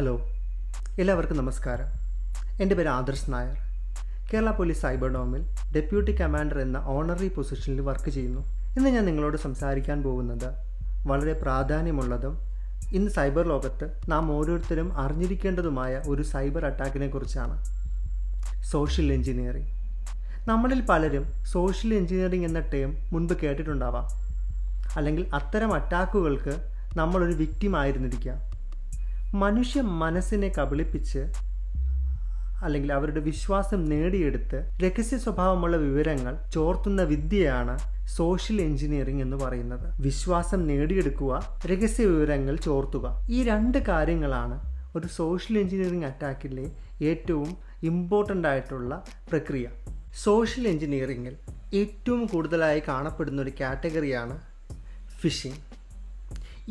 Hello. എല്ലാവർക്കും നമസ്കാരം. എന്റെ പേര് ആദർശ് നായർ. കേരള പോലീസ് സൈബർ ഡോമിൽ ഡെപ്യൂട്ടി കമാൻഡർ എന്ന ഓണററി പൊസിഷനിൽ വർക്ക് ചെയ്യുന്നു. ഇന്ന് ഞാൻ നിങ്ങളോട് സംസാരിക്കാൻ പോകുന്നത് വളരെ പ്രാധാന്യമുള്ളതും ഇന്ന് സൈബർ ലോകത്ത് നാം ഓരോരുത്തരും അറിഞ്ഞിരിക്കേണ്ടതുമായ ഒരു സൈബർ അറ്റാക്കിനെ കുറിച്ചാണ്. Social engineering. നമ്മളിൽ പലരും സോഷ്യൽ എഞ്ചിനീയറിംഗ് എന്ന ടേം മുൻപ് കേട്ടിട്ടുണ്ടാവാം. അല്ലെങ്കിൽ അത്തരം അറ്റാക്കുകൾക്ക് നമ്മളൊരു വിക്റ്റിം ആയിരുന്നിരിക്കാം. മനുഷ്യ മനസ്സിനെ കബളിപ്പിച്ച് അല്ലെങ്കിൽ അവരുടെ വിശ്വാസം നേടിയെടുത്ത് രഹസ്യ സ്വഭാവമുള്ള വിവരങ്ങൾ ചോർത്തുന്ന വിദ്യയാണ് സോഷ്യൽ എഞ്ചിനീയറിംഗ് എന്ന് പറയുന്നത്. വിശ്വാസം നേടിയെടുക്കുക രഹസ്യ വിവരങ്ങൾ ചോർത്തുക. ഈ രണ്ട് കാര്യങ്ങളാണ് ഒരു സോഷ്യൽ എഞ്ചിനീയറിംഗ് അറ്റാക്കിലെ ഏറ്റവും ഇമ്പോർട്ടന്റ് ആയിട്ടുള്ള പ്രക്രിയ. സോഷ്യൽ എഞ്ചിനീയറിംഗിൽ ഏറ്റവും കൂടുതലായി കാണപ്പെടുന്ന ഒരു കാറ്റഗറിയാണ് ഫിഷിംഗ്.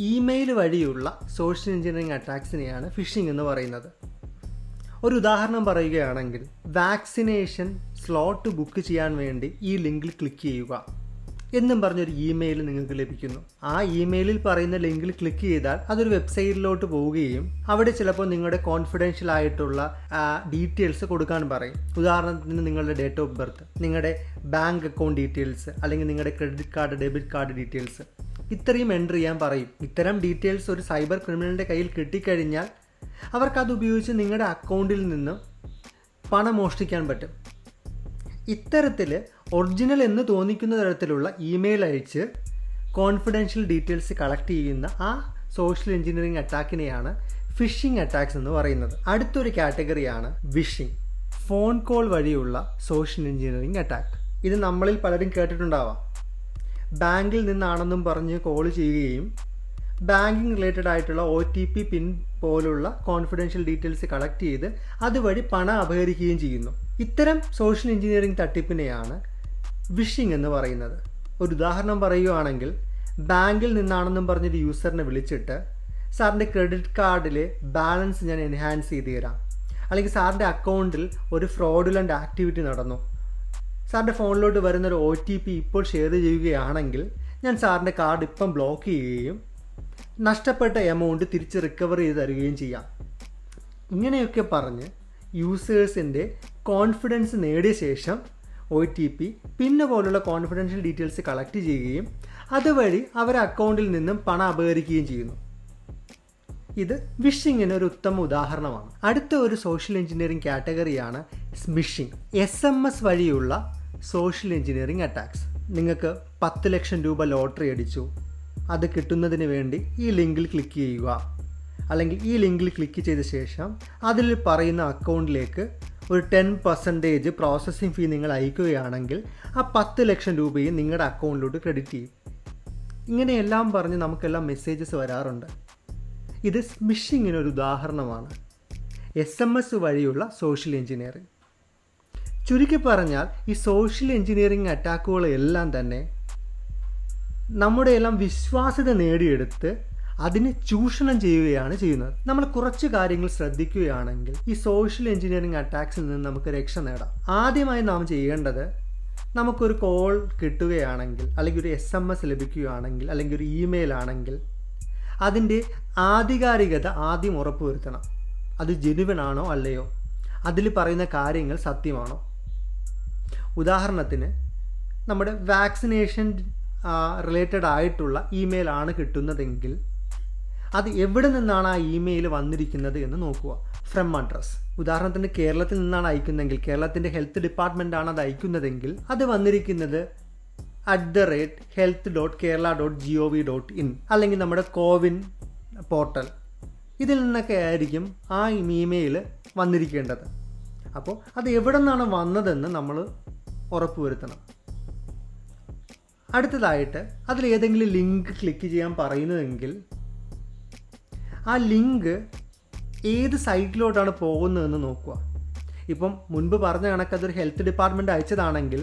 ഇമെയിൽ വഴിയുള്ള സോഷ്യൽ എഞ്ചിനീയറിംഗ് അറ്റാക്സിനെയാണ് ഫിഷിംഗ് എന്ന് പറയുന്നത്. ഒരു ഉദാഹരണം പറയുകയാണെങ്കിൽ വാക്സിനേഷൻ സ്ലോട്ട് ബുക്ക് ചെയ്യാൻ വേണ്ടി ഈ ലിങ്കിൽ ക്ലിക്ക് ചെയ്യുക. എന്നും പറഞ്ഞൊരു ഇമെയിൽ നിങ്ങൾക്ക് ലഭിക്കുന്നു. ആ ഇമെയിലിൽ പറയുന്ന ലിങ്കിൽ ക്ലിക്ക് ചെയ്താൽ അതൊരു വെബ്സൈറ്റിലോട്ട് പോവുകയും അവിടെ ചിലപ്പോൾ നിങ്ങളുടെ കോൺഫിഡൻഷ്യൽ ആയിട്ടുള്ള ഡീറ്റെയിൽസ് കൊടുക്കാൻ പറയും. ഉദാഹരണത്തിന് നിങ്ങളുടെ ഡേറ്റ് ഓഫ് ബർത്ത് നിങ്ങളുടെ ബാങ്ക് അക്കൗണ്ട് ഡീറ്റെയിൽസ് അല്ലെങ്കിൽ നിങ്ങളുടെ credit card debit card details ഇത്രയും എന്റർ ചെയ്യാൻ പറയും. ഇത്തരം ഡീറ്റെയിൽസ് ഒരു സൈബർ ക്രിമിനലിന്റെ കയ്യിൽ കിട്ടിക്കഴിഞ്ഞാൽ അവർക്കത് ഉപയോഗിച്ച് നിങ്ങളുടെ അക്കൗണ്ടിൽ നിന്ന് പണം മോഷ്ടിക്കാൻ പറ്റും. ഇത്തരത്തിൽ ഒറിജിനൽ എന്ന് തോന്നിക്കുന്ന തരത്തിലുള്ള ഇമെയിൽ അയച്ച് കോൺഫിഡൻഷ്യൽ ഡീറ്റെയിൽസ് കളക്ട് ചെയ്യുന്ന ആ സോഷ്യൽ എഞ്ചിനീയറിംഗ് അറ്റാക്കിനെയാണ് ഫിഷിംഗ് അറ്റാക്സ് എന്ന് പറയുന്നത്. അടുത്തൊരു കാറ്റഗറിയാണ് വിഷിംഗ് ഫോൺ കോൾ വഴിയുള്ള സോഷ്യൽ എഞ്ചിനീയറിംഗ് അറ്റാക്ക് ഇത് നമ്മളിൽ പലരും കേട്ടിട്ടുണ്ടാവാം. ബാങ്കിൽ നിന്നാണെന്നും പറഞ്ഞ് കോൾ ചെയ്യുകയും ബാങ്കിങ് റിലേറ്റഡ് ആയിട്ടുള്ള ഒ ടി പി പിൻ പോലുള്ള കോൺഫിഡൻഷ്യൽ ഡീറ്റെയിൽസ് കളക്ട് ചെയ്ത് അതുവഴി പണം അപഹരിക്കുകയും ചെയ്യുന്നു. ഇത്തരം സോഷ്യൽ എഞ്ചിനീയറിംഗ് തട്ടിപ്പിനെയാണ് വിഷിംഗ് എന്ന് പറയുന്നത്. ഒരു ഉദാഹരണം പറയുകയാണെങ്കിൽ ബാങ്കിൽ നിന്നാണെന്നും പറഞ്ഞൊരു യൂസറിനെ വിളിച്ചിട്ട് സാറിന്റെ ക്രെഡിറ്റ് കാർഡിലെ ബാലൻസ് ഞാൻ എൻഹാൻസ് ചെയ്ത് തരാം. അല്ലെങ്കിൽ സാറിന്റെ അക്കൗണ്ടിൽ ഒരു ഫ്രോഡുലന്റ് ആക്ടിവിറ്റി നടന്നു. സാറിന്റെ ഫോണിലോട്ട് വരുന്നൊരു ഒ ടി പി ഇപ്പോൾ ഷെയർ ചെയ്യുകയാണെങ്കിൽ ഞാൻ സാറിന്റെ കാർഡ് ഇപ്പം ബ്ലോക്ക് ചെയ്യുകയും നഷ്ടപ്പെട്ട എമൗണ്ട് തിരിച്ച് റിക്കവർ ചെയ്ത് തരികയും ചെയ്യാം. ഇങ്ങനെയൊക്കെ പറഞ്ഞ് യൂസേഴ്സിന്റെ കോൺഫിഡൻസ് നേടിയ ശേഷം ഒ ടി പി പിന്നെ പോലുള്ള കോൺഫിഡൻഷ്യൽ ഡീറ്റെയിൽസ് കളക്ട് ചെയ്യുകയും അതുവഴി അവർ അക്കൗണ്ടിൽ നിന്നും പണം അപഹരിക്കുകയും ചെയ്യുന്നു. ഇത് വിഷിങ്ങിന് ഒരു ഉത്തമ ഉദാഹരണമാണ്. അടുത്ത ഒരു സോഷ്യൽ എഞ്ചിനീയറിംഗ് കാറ്റഗറിയാണ് സ്മിഷിംഗ് എസ് എം എസ് വഴിയുള്ള സോഷ്യൽ എഞ്ചിനീയറിംഗ് അറ്റാക്സ് നിങ്ങൾക്ക് പത്ത് ലക്ഷം രൂപ ലോട്ടറി അടിച്ചു. അത് കിട്ടുന്നതിന് വേണ്ടി ഈ ലിങ്കിൽ ക്ലിക്ക് ചെയ്യുക. അല്ലെങ്കിൽ ഈ ലിങ്കിൽ ക്ലിക്ക് ചെയ്ത ശേഷം അതിൽ പറയുന്ന അക്കൗണ്ടിലേക്ക് ഒരു ടെൻ പെർസെന്റേജ് പ്രോസസ്സിംഗ് ഫീ നിങ്ങൾ അയക്കുകയാണെങ്കിൽ ആ പത്ത് ലക്ഷം രൂപയും നിങ്ങളുടെ അക്കൗണ്ടിലോട്ട് ക്രെഡിറ്റ് ചെയ്യും. ഇങ്ങനെയെല്ലാം പറഞ്ഞ് നമുക്കെല്ലാം മെസ്സേജസ് വരാറുണ്ട്. ഇത് സ്മിഷിങ്ങിന് ഒരു ഉദാഹരണമാണ്. എസ് എം എസ് വഴിയുള്ള സോഷ്യൽ എഞ്ചിനീയറിംഗ് ചുരുക്കി പറഞ്ഞാൽ ഈ സോഷ്യൽ എഞ്ചിനീയറിംഗ് അറ്റാക്കുകളെല്ലാം തന്നെ നമ്മുടെ എല്ലാം വിശ്വാസ്യത നേടിയെടുത്ത് അതിനെ ചൂഷണം ചെയ്യുകയാണ് ചെയ്യുന്നത്. നമ്മൾ കുറച്ച് കാര്യങ്ങൾ ശ്രദ്ധിക്കുകയാണെങ്കിൽ ഈ സോഷ്യൽ എഞ്ചിനീയറിംഗ് അറ്റാക്സിൽ നിന്ന് നമുക്ക് രക്ഷ നേടാം. ആദ്യമായി നാം ചെയ്യേണ്ടത് നമുക്കൊരു കോൾ കിട്ടുകയാണെങ്കിൽ അല്ലെങ്കിൽ ഒരു എസ് എം എസ് ലഭിക്കുകയാണെങ്കിൽ അല്ലെങ്കിൽ ഒരു ഇമെയിൽ ആണെങ്കിൽ അതിന്റെ ആധികാരികത ആദ്യം ഉറപ്പുവരുത്തണം. അത് ജെനുവൻ ആണോ അല്ലയോ? അതിൽ പറയുന്ന കാര്യങ്ങൾ സത്യമാണോ? ഉദാഹരണത്തിന് നമ്മുടെ വാക്സിനേഷൻ റിലേറ്റഡ് ആയിട്ടുള്ള ഇമെയിൽ ആണ് കിട്ടുന്നതെങ്കിൽ അത് എവിടെ നിന്നാണ് ആ ഇമെയിൽ വന്നിരിക്കുന്നത് എന്ന് നോക്കുക. ഫ്രം അഡ്രസ് ഉദാഹരണത്തിന് കേരളത്തിൽ നിന്നാണ് അയക്കുന്നതെങ്കിൽ കേരളത്തിന്റെ ഹെൽത്ത് ഡിപ്പാർട്ട്മെന്റ് ആണ് അത് അയക്കുന്നതെങ്കിൽ അത് വന്നിരിക്കുന്നത് at the rate health dot Kerala dot G O V dot in അല്ലെങ്കിൽ നമ്മുടെ കോവിൻ പോർട്ടൽ. ഇതിൽ നിന്നൊക്കെ ആയിരിക്കും ആ ഇമെയിൽ വന്നിരിക്കേണ്ടത്. അപ്പോൾ അത് എവിടെ നിന്നാണ് വന്നതെന്ന് നമ്മൾ ഉറപ്പുവരുത്തണം. അടുത്തതായിട്ട് അതിൽ ഏതെങ്കിലും ലിങ്ക് ക്ലിക്ക് ചെയ്യാൻ പറയുന്നതെങ്കിൽ ആ ലിങ്ക് ഏത് സൈറ്റിലോട്ടാണ് പോകുന്നതെന്ന് നോക്കുക. ഇപ്പം മുൻപ് പറഞ്ഞ കണക്ക് അതൊരു ഹെൽത്ത് ഡിപ്പാർട്ട്മെന്റ് അയച്ചതാണെങ്കിൽ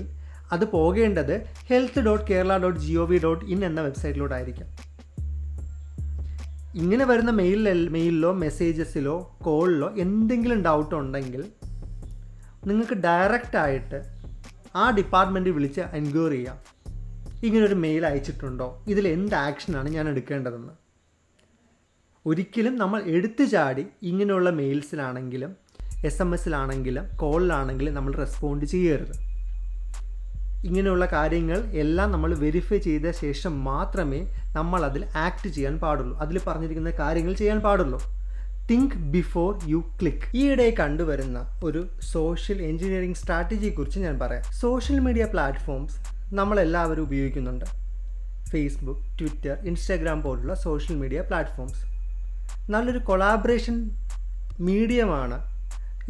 അത് പോകേണ്ടത് health dot Kerala dot G O V dot in എന്ന വെബ്സൈറ്റിലോട്ടായിരിക്കാം ഇങ്ങനെ വരുന്ന മെയിലിൽ മെയിലിലോ മെസ്സേജസിലോ കോളിലോ എന്തെങ്കിലും ഡൗട്ട് ഉണ്ടെങ്കിൽ നിങ്ങൾക്ക് ഡയറക്റ്റ് ആയിട്ട് ആ ഡിപ്പാർട്ട്മെന്റ് വിളിച്ച് എൻക്വയറി ചെയ്യാം. ഇങ്ങനൊരു മെയിൽ അയച്ചിട്ടുണ്ടോ? ഇതിൽ എന്ത് ആക്ഷനാണ് ഞാൻ എടുക്കേണ്ടതെന്ന്. ഒരിക്കലും നമ്മൾ എടുത്തു ചാടി ഇങ്ങനെയുള്ള മെയിൽസിലാണെങ്കിലും എസ് എം എസിലാണെങ്കിലും കോളിലാണെങ്കിലും നമ്മൾ റെസ്പോണ്ട് ചെയ്യരുത്. ഇങ്ങനെയുള്ള കാര്യങ്ങൾ എല്ലാം നമ്മൾ വെരിഫൈ ചെയ്ത ശേഷം മാത്രമേ നമ്മൾ അതിൽ ആക്ട് ചെയ്യാൻ പാടുള്ളൂ. അതിൽ പറഞ്ഞിരിക്കുന്ന കാര്യങ്ങൾ ചെയ്യാൻ പാടുള്ളൂ. തിങ്ക് ബിഫോർ യു ക്ലിക്ക് ഈയിടെ കണ്ടുവരുന്ന ഒരു സോഷ്യൽ എഞ്ചിനീയറിംഗ് സ്ട്രാറ്റജിയെക്കുറിച്ച് ഞാൻ പറയാം. സോഷ്യൽ മീഡിയ പ്ലാറ്റ്ഫോംസ് നമ്മളെല്ലാവരും ഉപയോഗിക്കുന്നുണ്ട്. ഫേസ്ബുക്ക് ട്വിറ്റർ ഇൻസ്റ്റാഗ്രാം പോലുള്ള സോഷ്യൽ മീഡിയ പ്ലാറ്റ്ഫോംസ് നല്ലൊരു കൊളാബറേഷൻ മീഡിയമാണ്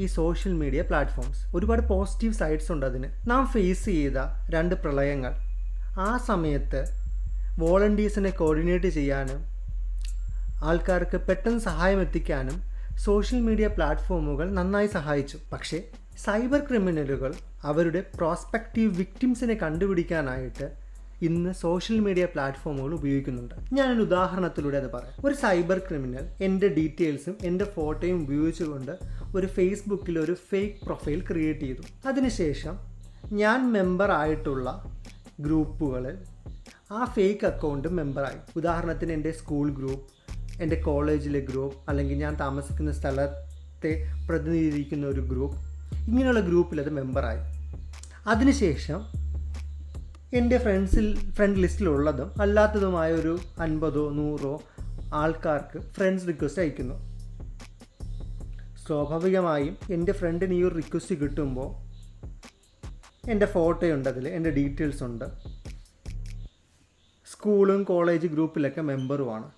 ഈ സോഷ്യൽ മീഡിയ പ്ലാറ്റ്ഫോംസ് ഒരുപാട് പോസിറ്റീവ് സൈഡ്സ് ഉണ്ട് അതിന്. നാം ഫേസ് ചെയ്ത രണ്ട് പ്രളയങ്ങൾ. ആ സമയത്ത് വോളണ്ടിയേഴ്സിനെ കോർഡിനേറ്റ് ചെയ്യാനും ആൾക്കാർക്ക് പെട്ടെന്ന് സഹായം എത്തിക്കാനും സോഷ്യൽ മീഡിയ പ്ലാറ്റ്ഫോമുകൾ നന്നായി സഹായിച്ചു. പക്ഷേ സൈബർ ക്രിമിനലുകൾ അവരുടെ പ്രോസ്പെക്റ്റീവ് വിക്ടിംസിനെ കണ്ടുപിടിക്കാനായിട്ട് ഇന്ന് സോഷ്യൽ മീഡിയ പ്ലാറ്റ്ഫോമുകൾ ഉപയോഗിക്കുന്നുണ്ട്. ഞാനൊരു ഉദാഹരണത്തിലൂടെ അത് പറയാം. ഒരു സൈബർ ക്രിമിനൽ എന്റെ ഡീറ്റെയിൽസും എന്റെ ഫോട്ടോയും ഉപയോഗിച്ചുകൊണ്ട് ഒരു ഫേസ്ബുക്കിൽ ഒരു ഫേക്ക് പ്രൊഫൈൽ ക്രിയേറ്റ് ചെയ്തു. അതിനുശേഷം ഞാൻ മെമ്പർ ആയിട്ടുള്ള ഗ്രൂപ്പുകളിൽ ആ ഫേക്ക് അക്കൗണ്ട് മെമ്പറായി. ഉദാഹരണത്തിന് എന്റെ സ്കൂൾ ഗ്രൂപ്പ് എന്റെ കോളേജിലെ ഗ്രൂപ്പ് അല്ലെങ്കിൽ ഞാൻ താമസിക്കുന്ന സ്ഥലത്തെ പ്രതിനിധീകരിക്കുന്ന ഒരു ഗ്രൂപ്പ് ഇങ്ങനെയുള്ള ഗ്രൂപ്പിൽ അത് മെമ്പറായി. അതിനുശേഷം എന്റെ ഫ്രണ്ട്സിൽ ഫ്രണ്ട് ലിസ്റ്റിലുള്ളതും അല്ലാത്തതുമായ ഒരു അൻപതോ നൂറോ ആൾക്കാർക്ക് ഫ്രണ്ട്സ് റിക്വസ്റ്റ് അയക്കുന്നു. സ്വാഭാവികമായും എന്റെ ഫ്രണ്ടിന് ഈ ഒരു റിക്വസ്റ്റ് കിട്ടുമ്പോൾ എന്റെ ഫോട്ടോ ഉണ്ട് അതിൽ എന്റെ ഡീറ്റെയിൽസ് ഉണ്ട് സ്കൂളും കോളേജ് ഗ്രൂപ്പിലൊക്കെ മെമ്പറുമാണ്.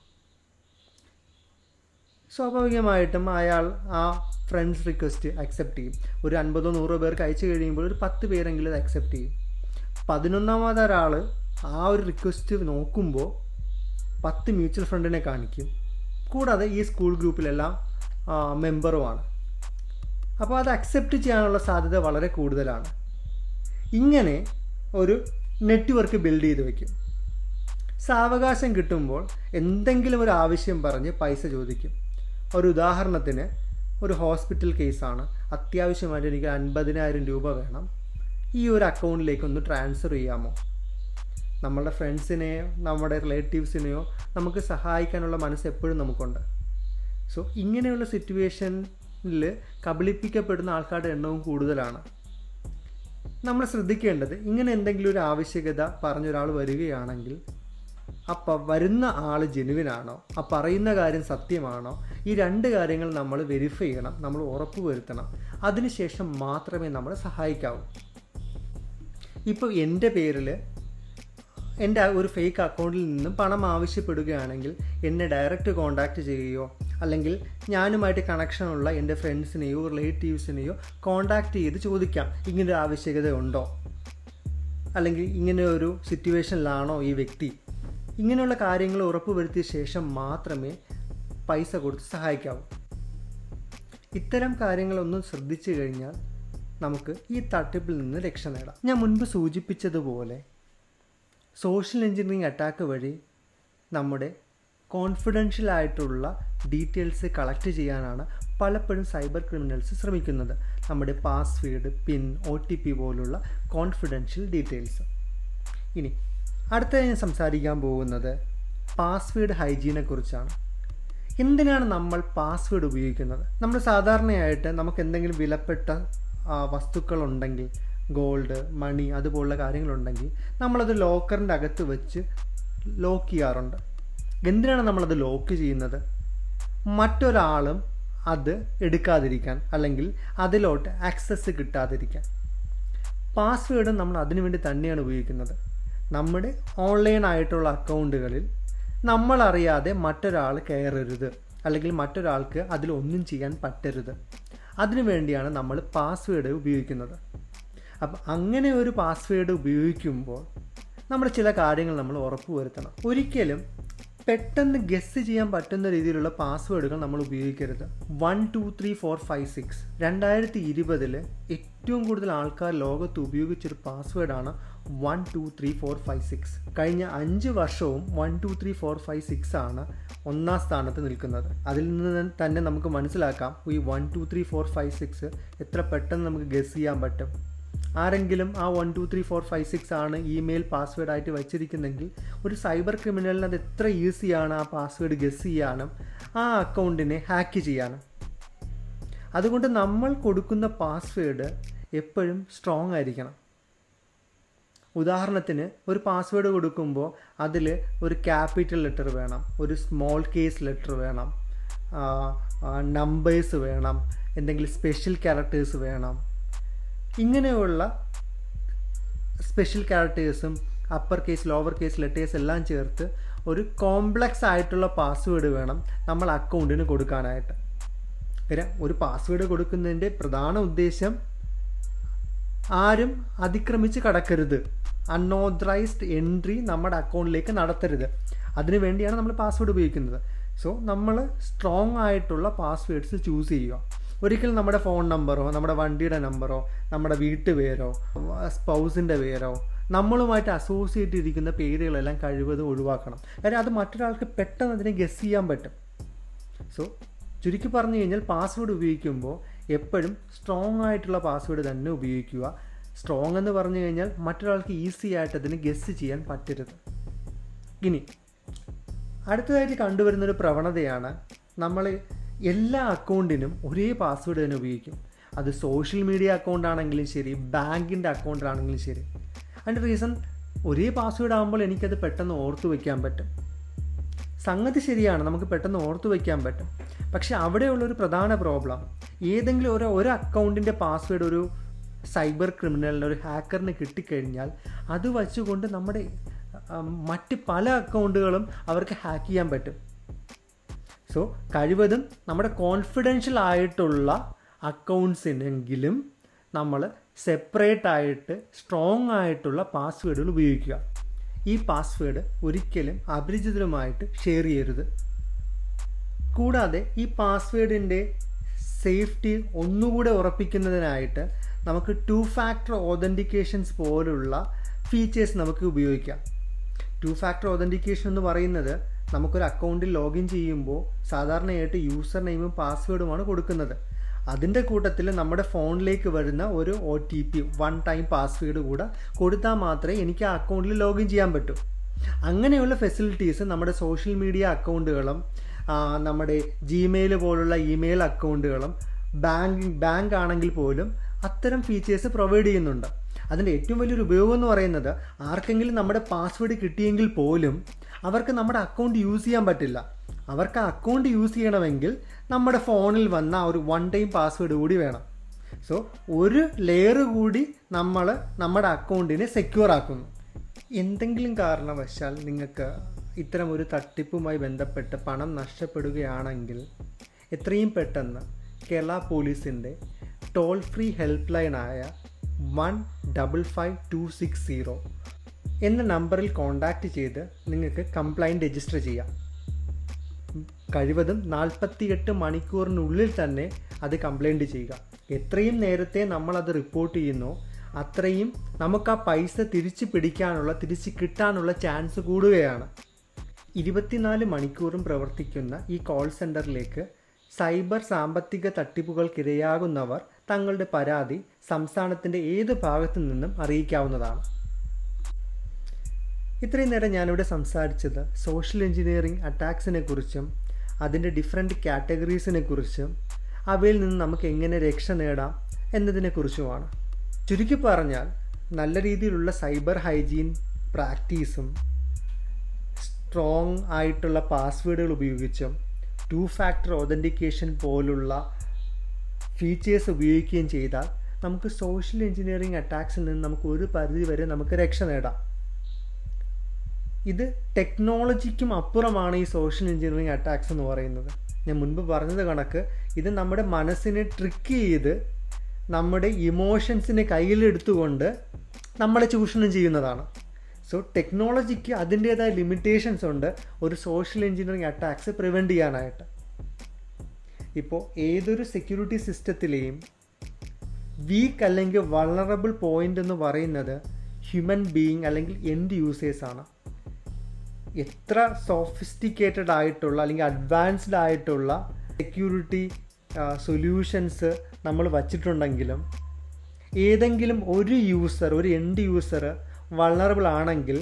സ്വാഭാവികമായിട്ടും അയാൾ ആ ഫ്രണ്ട്സ് റിക്വസ്റ്റ് അക്സെപ്റ്റ് ചെയ്യും. ഒരു അൻപതോ നൂറോ പേർക്ക് അയച്ചു കഴിയുമ്പോൾ ഒരു പത്ത് പേരെങ്കിലും അത് അക്സെപ്റ്റ് ചെയ്യും. പതിനൊന്നാമത് ഒരാൾ ആ ഒരു റിക്വസ്റ്റ് നോക്കുമ്പോൾ പത്ത് മ്യൂച്വൽ ഫ്രണ്ടിനെ കാണിക്കും. കൂടാതെ ഈ സ്കൂൾ ഗ്രൂപ്പിലെല്ലാം മെമ്പറുമാണ് അപ്പോൾ അത് അക്സെപ്റ്റ് ചെയ്യാനുള്ള സാധ്യത വളരെ കൂടുതലാണ്. ഇങ്ങനെ ഒരു നെറ്റ്വർക്ക് ബിൽഡ് ചെയ്ത് വയ്ക്കും സാവകാശം കിട്ടുമ്പോൾ എന്തെങ്കിലും ഒരു ആവശ്യം പറഞ്ഞ് പൈസ ചോദിക്കും. ഒരു ഉദാഹരണത്തിന് ഒരു ഹോസ്പിറ്റൽ കേസാണ്. അത്യാവശ്യമായിട്ട് എനിക്ക് അൻപതിനായിരം രൂപ വേണം. ഈ ഒരു അക്കൗണ്ടിലേക്ക് ഒന്ന് ട്രാൻസ്ഫർ ചെയ്യാമോ? നമ്മളുടെ ഫ്രണ്ട്സിനെയോ നമ്മുടെ റിലേറ്റീവ്സിനെയോ നമുക്ക് സഹായിക്കാനുള്ള മനസ്സ് എപ്പോഴും നമുക്കുണ്ട്. സോ ഇങ്ങനെയുള്ള സിറ്റുവേഷനിൽ കബളിപ്പിക്കപ്പെടുന്ന ആൾക്കാരുടെ എണ്ണവും കൂടുതലാണ്. നമ്മൾ ശ്രദ്ധിക്കേണ്ടത് ഇങ്ങനെ എന്തെങ്കിലും ഒരു ആവശ്യകത പറഞ്ഞൊരാൾ വരികയാണെങ്കിൽ അപ്പം വരുന്ന ആൾ ജെനുവിനാണോ? ആ പറയുന്ന കാര്യം സത്യമാണോ? ഈ രണ്ട് കാര്യങ്ങൾ നമ്മൾ വെരിഫൈ ചെയ്യണം നമ്മൾ ഉറപ്പ് വരുത്തണം. അതിനുശേഷം മാത്രമേ നമ്മൾ സഹായിക്കാവൂ. ഇപ്പോൾ എന്റെ പേരിൽ എന്റെ ഒരു ഫേക്ക് അക്കൗണ്ടിൽ നിന്നും പണം ആവശ്യപ്പെടുകയാണെങ്കിൽ എന്നെ ഡയറക്റ്റ് കോൺടാക്റ്റ് ചെയ്യുകയോ അല്ലെങ്കിൽ ഞാനുമായിട്ട് കണക്ഷനുള്ള എന്റെ ഫ്രണ്ട്സിനെയോ റിലേറ്റീവ്സിനെയോ കോൺടാക്റ്റ് ചെയ്ത് ചോദിക്കാം ഇങ്ങനെ ഒരു ആവശ്യകത ഉണ്ടോ? അല്ലെങ്കിൽ ഇങ്ങനെ ഒരു സിറ്റുവേഷനിലാണോ ഈ വ്യക്തി? ഇങ്ങനെയുള്ള കാര്യങ്ങൾ ഉറപ്പുവരുത്തിയ ശേഷം മാത്രമേ പൈസ കൊടുത്ത് സഹായിക്കാവൂ. ഇത്തരം കാര്യങ്ങളൊന്നും ശ്രദ്ധിച്ചു കഴിഞ്ഞാൽ നമുക്ക് ഈ തട്ടിപ്പിൽ നിന്ന് രക്ഷ നേടാം. ഞാൻ മുൻപ് സൂചിപ്പിച്ചതുപോലെ സോഷ്യൽ എഞ്ചിനീയറിംഗ് അറ്റാക്ക് വഴി നമ്മുടെ കോൺഫിഡൻഷ്യൽ ആയിട്ടുള്ള ഡീറ്റെയിൽസ് കളക്ട് ചെയ്യാനാണ് പലപ്പോഴും സൈബർ ക്രിമിനൽസ് ശ്രമിക്കുന്നത്. നമ്മുടെ password PIN O T P പോലുള്ള കോൺഫിഡൻഷ്യൽ ഡീറ്റെയിൽസ് ഇനി അടുത്ത ഞാൻ സംസാരിക്കാൻ പോകുന്നത് പാസ്വേഡ് ഹൈജീനെ കുറിച്ചാണ് എന്തിനാണ് നമ്മൾ പാസ്വേഡ് ഉപയോഗിക്കുന്നത്? നമ്മൾ സാധാരണയായിട്ട് നമുക്ക് എന്തെങ്കിലും വിലപ്പെട്ട വസ്തുക്കളുണ്ടെങ്കിൽ ഗോൾഡ് മണി അതുപോലുള്ള കാര്യങ്ങളുണ്ടെങ്കിൽ നമ്മളത് ലോക്കറിന്റെ അകത്ത് വെച്ച് ലോക്ക് ചെയ്യാറുണ്ട്. എന്തിനാണ് നമ്മളത് ലോക്ക് ചെയ്യുന്നത്? മറ്റൊരാളും അത് എടുക്കാതിരിക്കാൻ അല്ലെങ്കിൽ അതിലോട്ട് ആക്സസ് കിട്ടാതിരിക്കാൻ. പാസ്വേഡ് നമ്മൾ അതിനു വേണ്ടി തന്നെയാണ് ഉപയോഗിക്കുന്നത്. നമ്മുടെ ഓൺലൈൻ ആയിട്ടുള്ള അക്കൗണ്ടുകളിൽ നമ്മളറിയാതെ മറ്റൊരാൾ കയറരുത്. അല്ലെങ്കിൽ മറ്റൊരാൾക്ക് അതിലൊന്നും ചെയ്യാൻ പറ്റരുത്. അതിനു വേണ്ടിയാണ് നമ്മൾ പാസ്വേഡ് ഉപയോഗിക്കുന്നത്. അപ്പം അങ്ങനെ ഒരു പാസ്വേഡ് ഉപയോഗിക്കുമ്പോൾ നമ്മൾ ചില കാര്യങ്ങൾ നമ്മൾ ഉറപ്പുവരുത്തണം ഒരിക്കലും പെട്ടെന്ന് ഗസ് ചെയ്യാൻ പറ്റുന്ന രീതിയിലുള്ള പാസ്വേഡുകൾ നമ്മൾ ഉപയോഗിക്കരുത്. One two three four five six രണ്ടായിരത്തി ഇരുപതിൽ ഏറ്റവും കൂടുതൽ ആൾക്കാർ ലോകത്ത് ഉപയോഗിച്ചൊരു പാസ്വേഡാണ് one two three four five six കഴിഞ്ഞ അഞ്ച് വർഷവും one two three four five six ആണ് ഒന്നാം സ്ഥാനത്ത് നിൽക്കുന്നത്. അതിൽ നിന്ന് തന്നെ നമുക്ക് മനസ്സിലാക്കാം ഈ one two three four five six എത്ര പെട്ടെന്ന് നമുക്ക് ഗസ് ചെയ്യാൻ പറ്റും. ആരെങ്കിലും ആ one two three four five six ആണ് ഇമെയിൽ പാസ്വേഡ് ആയിട്ട് വെച്ചിരിക്കുന്നെങ്കിൽ ഒരു സൈബർ ക്രിമിനലിന് അത് എത്ര ഈസിയാണ് ആ പാസ്വേഡ് ഗസ് ചെയ്യാനും ആ അക്കൗണ്ടിനെ ഹാക്ക് ചെയ്യാനും. അതുകൊണ്ട് നമ്മൾ കൊടുക്കുന്ന പാസ്വേഡ് എപ്പോഴും സ്ട്രോങ് ആയിരിക്കണം. ഉദാഹരണത്തിന് ഒരു പാസ്വേഡ് കൊടുക്കുമ്പോൾ അതിൽ ഒരു ക്യാപിറ്റൽ ലെറ്റർ വേണം ഒരു സ്മോൾ കേസ് ലെറ്റർ വേണം നമ്പേഴ്സ് വേണം എന്തെങ്കിലും സ്പെഷ്യൽ ക്യാരക്ടേഴ്സ് വേണം. ഇങ്ങനെയുള്ള special ക്യാരക്ടേഴ്സും upper case lower case letters എല്ലാം ചേർത്ത് ഒരു കോംപ്ലക്സ് ആയിട്ടുള്ള പാസ്വേഡ് വേണം നമ്മൾ അക്കൗണ്ടിന് കൊടുക്കാനായിട്ട്. ഒരു പാസ്വേഡ് കൊടുക്കുന്നതിന്റെ പ്രധാന ഉദ്ദേശം ആരും അതിക്രമിച്ച് കടക്കരുത്. അൺഓതറൈസ്ഡ് എൻട്രി നമ്മുടെ അക്കൗണ്ടിലേക്ക് നടത്തരുത്. അതിനു വേണ്ടിയാണ് നമ്മൾ പാസ്വേഡ് ഉപയോഗിക്കുന്നത്. സോ നമ്മൾ സ്ട്രോങ് ആയിട്ടുള്ള പാസ്വേഡ്സ് ചൂസ് ചെയ്യുക. ഒരിക്കലും നമ്മുടെ ഫോൺ നമ്പറോ നമ്മുടെ വണ്ടിയുടെ നമ്പറോ നമ്മുടെ വീട്ടുപേരോ സ്പൗസിന്റെ പേരോ നമ്മളുമായിട്ട് അസോസിയേറ്റ് ഇരിക്കുന്ന പേരുകളെല്ലാം കഴിവതും ഒഴിവാക്കണം. കാര്യം അത് മറ്റൊരാൾക്ക് പെട്ടെന്ന് അതിനെ ഗസ് ചെയ്യാൻ പറ്റും. സോ ചുരുക്കി പറഞ്ഞു കഴിഞ്ഞാൽ പാസ്വേഡ് ഉപയോഗിക്കുമ്പോൾ എപ്പോഴും സ്ട്രോങ് ആയിട്ടുള്ള പാസ്വേഡ് തന്നെ ഉപയോഗിക്കുക. സ്ട്രോങ് എന്ന് പറഞ്ഞു കഴിഞ്ഞാൽ മറ്റൊരാൾക്ക് ഈസി ആയിട്ട് അതിന് ഗസ് ചെയ്യാൻ പറ്റരുത്. ഇനി അടുത്തതായിട്ട് കണ്ടുവരുന്നൊരു പ്രവണതയാണ് നമ്മൾ എല്ലാ അക്കൗണ്ടിനും ഒരേ പാസ്വേഡ് തന്നെ ഉപയോഗിക്കും. അത് സോഷ്യൽ മീഡിയ അക്കൗണ്ട് ആണെങ്കിലും ശരി ബാങ്കിന്റെ അക്കൗണ്ട് ആണെങ്കിലും ശരി. അതിന്റെ റീസൺ ഒരേ പാസ്വേഡ് ആകുമ്പോൾ എനിക്കത് പെട്ടെന്ന് ഓർത്തു വയ്ക്കാൻ പറ്റും. സംഗതി ശരിയാണ് നമുക്ക് പെട്ടെന്ന് ഓർത്തു വയ്ക്കാൻ പറ്റും. പക്ഷെ അവിടെയുള്ളൊരു പ്രധാന പ്രോബ്ലം ഏതെങ്കിലും ഒരു ഒരു അക്കൗണ്ടിന്റെ പാസ്വേഡ് ഒരു സൈബർ ക്രിമിനലിന് ഒരു ഹാക്കറിന് കിട്ടിക്കഴിഞ്ഞാൽ അത് വച്ചുകൊണ്ട് നമ്മുടെ മറ്റ് പല അക്കൗണ്ടുകളും അവർക്ക് ഹാക്ക് ചെയ്യാൻ പറ്റും. സോ കഴിവതും നമ്മുടെ കോൺഫിഡൻഷ്യൽ ആയിട്ടുള്ള അക്കൗണ്ട്സിനെങ്കിലും നമ്മൾ സെപ്പറേറ്റ് ആയിട്ട് സ്ട്രോങ് ആയിട്ടുള്ള പാസ്വേഡുകൾ ഉപയോഗിക്കുക. ഈ പാസ്വേഡ് ഒരിക്കലും അപരിചിതരുമായിട്ട് ഷെയർ ചെയ്യരുത്. കൂടാതെ ഈ പാസ്വേഡിന്റെ സേഫ്റ്റി ഒന്നുകൂടെ ഉറപ്പിക്കുന്നതിനായിട്ട് നമുക്ക് ടു ഫാക്ടർ ഓതന്റിക്കേഷൻസ് പോലുള്ള ഫീച്ചേഴ്സ് നമുക്ക് ഉപയോഗിക്കാം. ടു ഫാക്ടർ ഓതന്റിക്കേഷൻ എന്ന് പറയുന്നത് നമുക്കൊരു അക്കൗണ്ടിൽ ലോഗിൻ ചെയ്യുമ്പോൾ സാധാരണയായിട്ട് യൂസർ നെയിമും പാസ്വേഡുമാണ് കൊടുക്കുന്നത്. അതിന്റെ കൂട്ടത്തിൽ നമ്മുടെ ഫോണിലേക്ക് വരുന്ന ഒരു O T P one time password കൂടെ കൊടുത്താൽ മാത്രമേ എനിക്ക് ആ അക്കൗണ്ടിൽ ലോഗിൻ ചെയ്യാൻ പറ്റൂ. അങ്ങനെയുള്ള ഫെസിലിറ്റീസ് നമ്മുടെ സോഷ്യൽ മീഡിയ അക്കൗണ്ടുകളും നമ്മുടെ ജിമെയിൽ പോലുള്ള ഇമെയിൽ അക്കൗണ്ടുകളും ബാങ്ക് ബാങ്ക് ആണെങ്കിൽ പോലും അത്തരം ഫീച്ചേഴ്സ് പ്രൊവൈഡ് ചെയ്യുന്നുണ്ട്. അതിന്റെ ഏറ്റവും വലിയൊരു ഉപയോഗം എന്ന് പറയുന്നത് ആർക്കെങ്കിലും നമ്മുടെ പാസ്വേഡ് കിട്ടിയെങ്കിൽ പോലും അവർക്ക് നമ്മുടെ അക്കൗണ്ട് യൂസ് ചെയ്യാൻ പറ്റില്ല. അവർക്ക് ആ അക്കൗണ്ട് യൂസ് ചെയ്യണമെങ്കിൽ നമ്മുടെ ഫോണിൽ വന്ന ഒരു വൺ ടൈം പാസ്വേഡ് കൂടി വേണം. സോ ഒരു ലെയർ കൂടി നമ്മൾ നമ്മുടെ അക്കൗണ്ടിനെ സെക്യൂർ ആക്കുന്നു. എന്തെങ്കിലും കാരണവശാൽ നിങ്ങൾക്ക് ഇത്തരം ഒരു തട്ടിപ്പുമായി ബന്ധപ്പെട്ട് പണം നഷ്ടപ്പെടുകയാണെങ്കിൽ എത്രയും പെട്ടെന്ന് കേരള പോലീസിന്റെ toll free help ലൈനായ one double five two six zero എന്ന നമ്പറിൽ കോൺടാക്റ്റ് ചെയ്ത് നിങ്ങൾക്ക് കംപ്ലൈന്റ് രജിസ്റ്റർ ചെയ്യാം. കഴിവതും നാൽപ്പത്തിയെട്ട് മണിക്കൂറിനുള്ളിൽ തന്നെ അത് കംപ്ലൈന്റ് ചെയ്യുക. എത്രയും നേരത്തെ നമ്മളത് റിപ്പോർട്ട് ചെയ്യുന്നോ അത്രയും നമുക്ക് ആ പൈസ തിരിച്ചു പിടിക്കാനുള്ള തിരിച്ച് കിട്ടാനുള്ള ചാൻസ് കൂടുകയാണ്. ഇരുപത്തിനാല് മണിക്കൂറും പ്രവർത്തിക്കുന്ന ഈ കോൾ സെന്ററിലേക്ക് സൈബർ സാമ്പത്തിക തട്ടിപ്പുകൾക്കിരയാകുന്നവർ തങ്ങളുടെ പരാതി സംസ്ഥാനത്തിന്റെ ഏത് ഭാഗത്തു നിന്നും അറിയിക്കാവുന്നതാണ്. ഇത്രയും നേരം ഞാനിവിടെ സംസാരിച്ചത് സോഷ്യൽ എഞ്ചിനീയറിംഗ് അറ്റാക്സിനെ കുറിച്ചും അതിന്റെ ഡിഫറെന്റ് കാറ്റഗറീസിനെ കുറിച്ചും അവയിൽ നിന്ന് നമുക്ക് എങ്ങനെ രക്ഷ നേടാം എന്നതിനെക്കുറിച്ചുമാണ് ചുരുക്കി പറഞ്ഞാൽ നല്ല രീതിയിലുള്ള സൈബർ ഹൈജീൻ പ്രാക്ടീസും സ്ട്രോങ് ആയിട്ടുള്ള പാസ്വേഡുകൾ ഉപയോഗിച്ചും ടു ഫാക്ടർ ഒതന്റിക്കേഷൻ പോലുള്ള ഫീച്ചേഴ്സ് ഉപയോഗിക്കുകയും ചെയ്താൽ നമുക്ക് സോഷ്യൽ എഞ്ചിനീയറിംഗ് അറ്റാക്സിൽ നിന്ന് നമുക്ക് ഒരു പരിധി വരെ നമുക്ക് രക്ഷ നേടാം. ഇത് ടെക്നോളജിക്കും അപ്പുറമാണ് ഈ സോഷ്യൽ എഞ്ചിനീയറിംഗ് അറ്റാക്സ് എന്ന് പറയുന്നത്. ഞാൻ മുൻപ് പറഞ്ഞത് കണക്ക് ഇത് നമ്മുടെ മനസ്സിനെ ട്രിക്ക് ചെയ്ത് നമ്മുടെ ഇമോഷൻസിനെ കയ്യിലെടുത്തുകൊണ്ട് നമ്മളെ ചൂഷണം ചെയ്യുന്നതാണ്. സോ ടെക്നോളജിക്ക് അതിന്റേതായ ലിമിറ്റേഷൻസ് ഉണ്ട് ഒരു സോഷ്യൽ എഞ്ചിനീയറിംഗ് അറ്റാക്സ് പ്രിവെന്റ് ചെയ്യാനായിട്ട്. ഇപ്പോൾ ഏതൊരു സെക്യൂരിറ്റി സിസ്റ്റത്തിലെയും വീക്ക് അല്ലെങ്കിൽ വളറബിൾ പോയിന്റ് എന്ന് പറയുന്നത് ഹ്യൂമൻ ബീയിങ് അല്ലെങ്കിൽ എൻഡ് യൂസേഴ്സ് ആണ്. എത്ര സോഫിസ്റ്റിക്കേറ്റഡ് ആയിട്ടുള്ള അല്ലെങ്കിൽ അഡ്വാൻസ്ഡ് ആയിട്ടുള്ള സെക്യൂരിറ്റി സൊല്യൂഷൻസ് നമ്മൾ വച്ചിട്ടുണ്ടെങ്കിലും ഏതെങ്കിലും ഒരു യൂസർ ഒരു എൻഡ് യൂസർ വളറബിൾ ആണെങ്കിൽ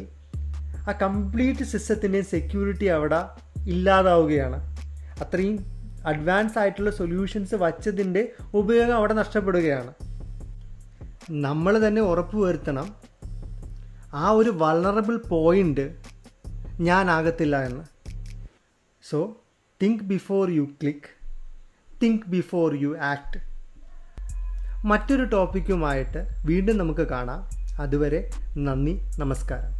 ആ കംപ്ലീറ്റ് സിസ്റ്റത്തിന്റെയും സെക്യൂരിറ്റി അവിടെ ഇല്ലാതാവുകയാണ്. അത്രയും അഡ്വാൻസ് ആയിട്ടുള്ള സൊല്യൂഷൻസ് വച്ചതിന്റെ ഉപയോഗം അവിടെ നഷ്ടപ്പെടുകയാണ്. നമ്മൾ തന്നെ ഉറപ്പ് വരുത്തണം ആ ഒരു വളറബിൾ പോയിന്റ് ഞാനാകത്തില്ല എന്ന്. So think before you click think before you act മറ്റൊരു ടോപ്പിക്കുമായിട്ട് വീണ്ടും നമുക്ക് കാണാം. അതുവരെ നന്ദി നമസ്കാരം.